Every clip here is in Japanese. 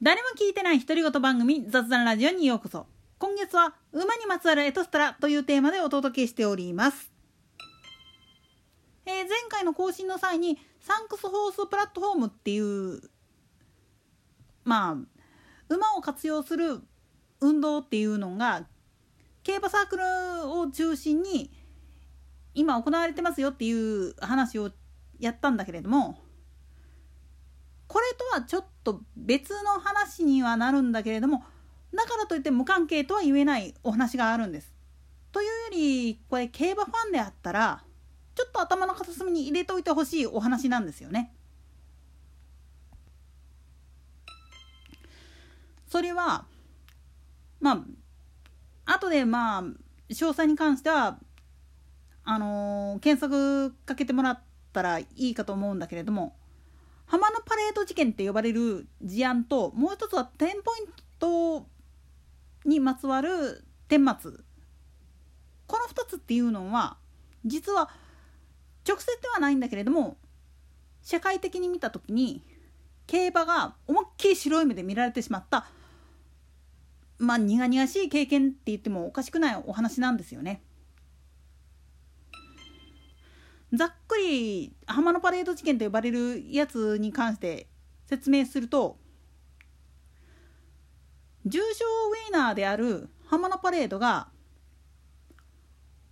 誰も聞いてない独り言番組雑談ラジオにようこそ。今月は馬にまつわるエトストラというテーマでお届けしております、えー前回の更新の際にサンクスホースプラットフォームっていうまあ馬を活用する運動っていうのが競馬サークルを中心に今行われてますよっていう話をやったんだけれどもこれとはちょっと別の話にはなるんだけれどもだからといって無関係とは言えないお話があるんです。というよりこれ競馬ファンであったらちょっと頭の片隅に入れておいてほしいお話なんですよね。それはまあ後でまあ詳細に関してはあのー検索かけてもらったらいいかと思うんだけれども浜ード事件って呼ばれる事案ともう一つはテンポイントにまつわる顛末この2つっていうのは実は直接ではないんだけれども社会的に見た時に競馬が思いっきり白い目で見られてしまったまあ苦々しい経験って言ってもおかしくないお話なんですよね。ざっくり浜のパレード事件と呼ばれるやつに関して説明すると重賞ウィナーである浜のパレードが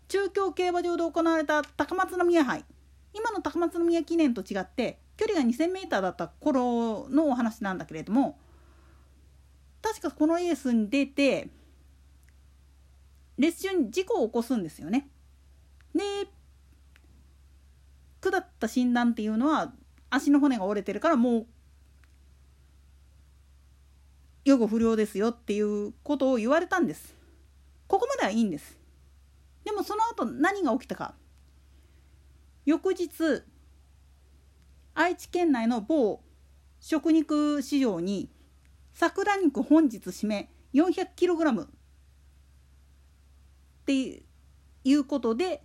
中京競馬場で行われた高松宮杯今の高松宮記念と違って距離が 2000m だった頃のお話なんだけれども確かこのレースに出てレース中に事故を起こすんですよね。で下った診断っていうのは足の骨が折れてるからもう予後不良ですよっていうことを言われたんです。ここまではいいんです。でもその後何が起きたか。翌日愛知県内の某食肉市場に桜肉本日締め 400kg っていうことで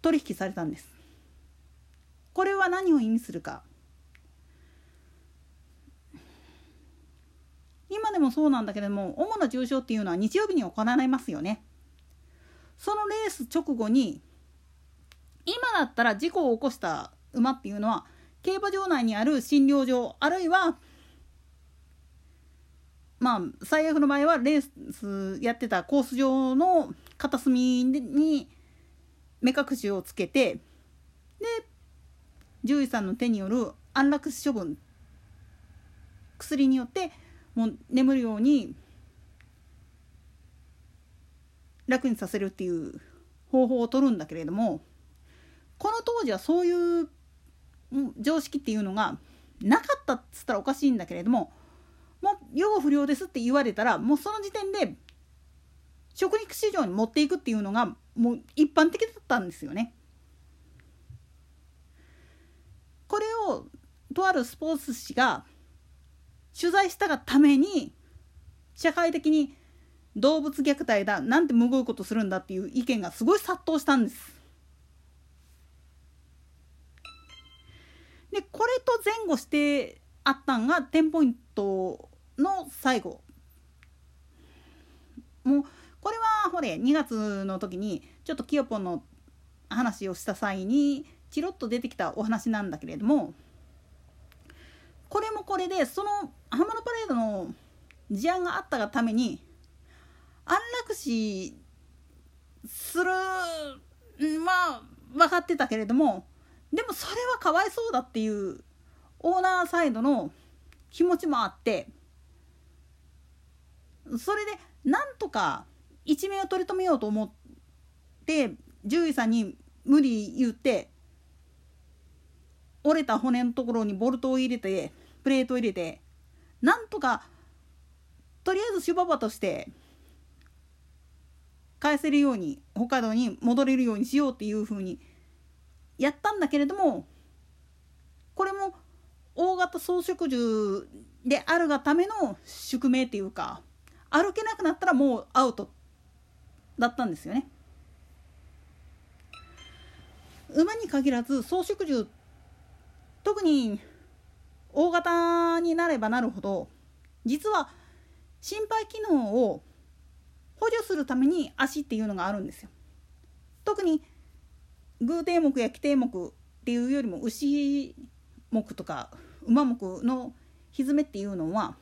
取引されたんです。これは何を意味するか。今でもそうなんだけども主な重賞っていうのは日曜日に行われますよね。そのレース直後に今だったら事故を起こした馬っていうのは競馬場内にある診療所あるいはまあ最悪の場合はレースやってたコース上の片隅に目隠しをつけてで獣医さんの手による安楽死処分薬によってもう眠るように楽にさせるっていう方法を取るんだけれどもこの当時はそういう常識っていうのがなかったっつったらおかしいんだけれどももう予後不良ですって言われたらもうその時点で食肉市場に持っていくっていうのがもう一般的だったんですよね。これをとあるスポーツ紙が取材したがために社会的に動物虐待だなんてむごいことするんだっていう意見がすごい殺到したんです。でこれと前後してあったんがテンポイントの最後もうこれはほれ2月の時にちょっとキヨポンの話をした際にチロッと出てきたお話なんだけれどもこれもこれでその浜のパレードの事案があったがために安楽死するまあ分かってたけれどもでもそれはかわいそうだっていうオーナーサイドの気持ちもあってそれでなんとか一命を取り留めようと思って獣医さんに無理言って折れた骨のところにボルトを入れてプレートを入れてなんとかとりあえずシュババとして返せるように北海道に戻れるようにしようっていうふうにやったんだけれどもこれも大型草食獣であるがための宿命っていうか歩けなくなったらもうアウトだったんですよね。馬に限らず草食獣特に大型になればなるほど実は心肺機能を補助するために足っていうのがあるんですよ。特に偶蹄目や奇蹄目っていうよりも牛目とか馬目のひめっていうのは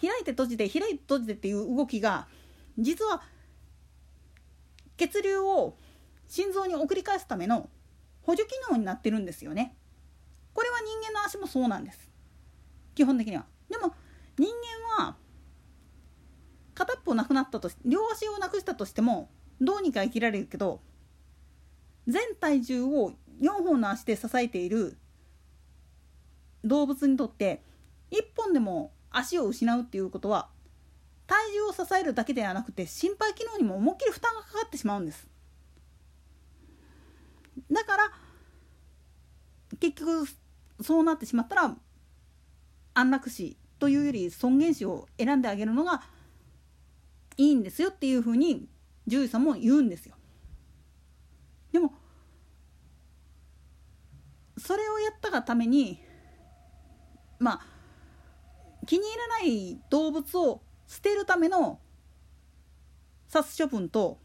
開いて閉じて開いて閉じてっていう動きが実は血流を心臓に送り返すための補助機能になってるんですよね。これは人間の足もそうなんです。基本的には。でも人間は片っぽなくなったとし両足をなくしたとしてもどうにか生きられるけど全体重を4本の足で支えている動物にとって1本でも足を失うっていうことは体重を支えるだけではなくて心肺機能にも思いっきり負担がかかってしまうんですだから結局そうなってしまったら安楽死というより尊厳死を選んであげるのがいいんですよっていうふうに獣医さんも言うんですよ。でもそれをやったがためにまあ気に入らない動物を捨てるための殺処分と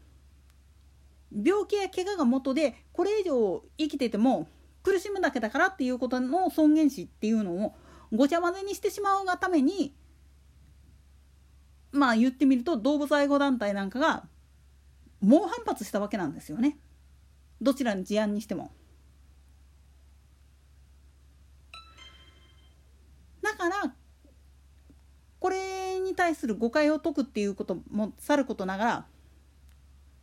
病気や怪我が元でこれ以上生きてても苦しむだけだからっていうことの尊厳死っていうのをごちゃ混ぜにしてしまうがためにまあ言ってみると動物愛護団体なんかが猛反発したわけなんですよねどちらの事案にしても。だからこれに対する誤解を解くっていうこともさることながら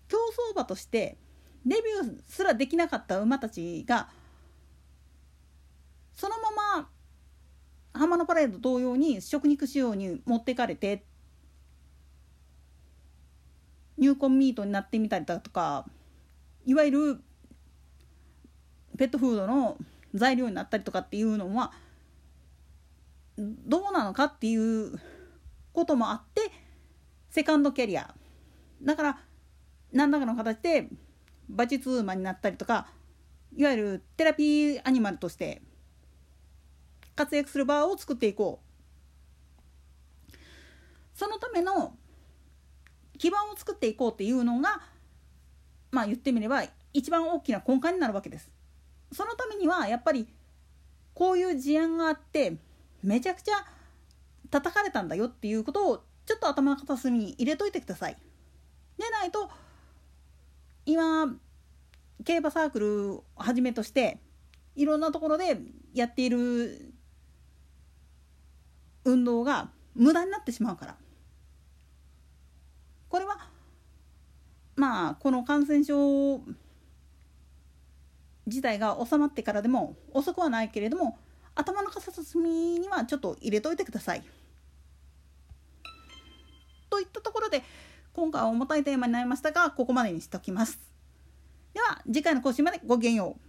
競走馬としてデビューすらできなかった馬たちがそのまま浜のパレード同様に食肉仕様に持ってかれて入魂ミートになってみたりだとかいわゆるペットフードの材料になったりとかっていうのはどうなのかっていうこともあってセカンドキャリア。だから何らかの形で馬術馬になったりとかいわゆるテラピーアニマルとして活躍する場を作っていこうそのための基盤を作っていこうっていうのがまあ言ってみれば一番大きな根幹になるわけです。そのためにはやっぱりこういう事案があってめちゃくちゃ叩かれたんだよっていうことをちょっと頭の片隅に入れといてください。でないと今競馬サークルをはじめとしていろんなところでやっている運動が無駄になってしまうからこれはまあこの感染症自体が収まってからでも遅くはないけれども頭の片隅にはちょっと入れといてください。といったところで今回は重たいテーマになりましたがここまでにしておきます。では次回の更新までごきげんよう。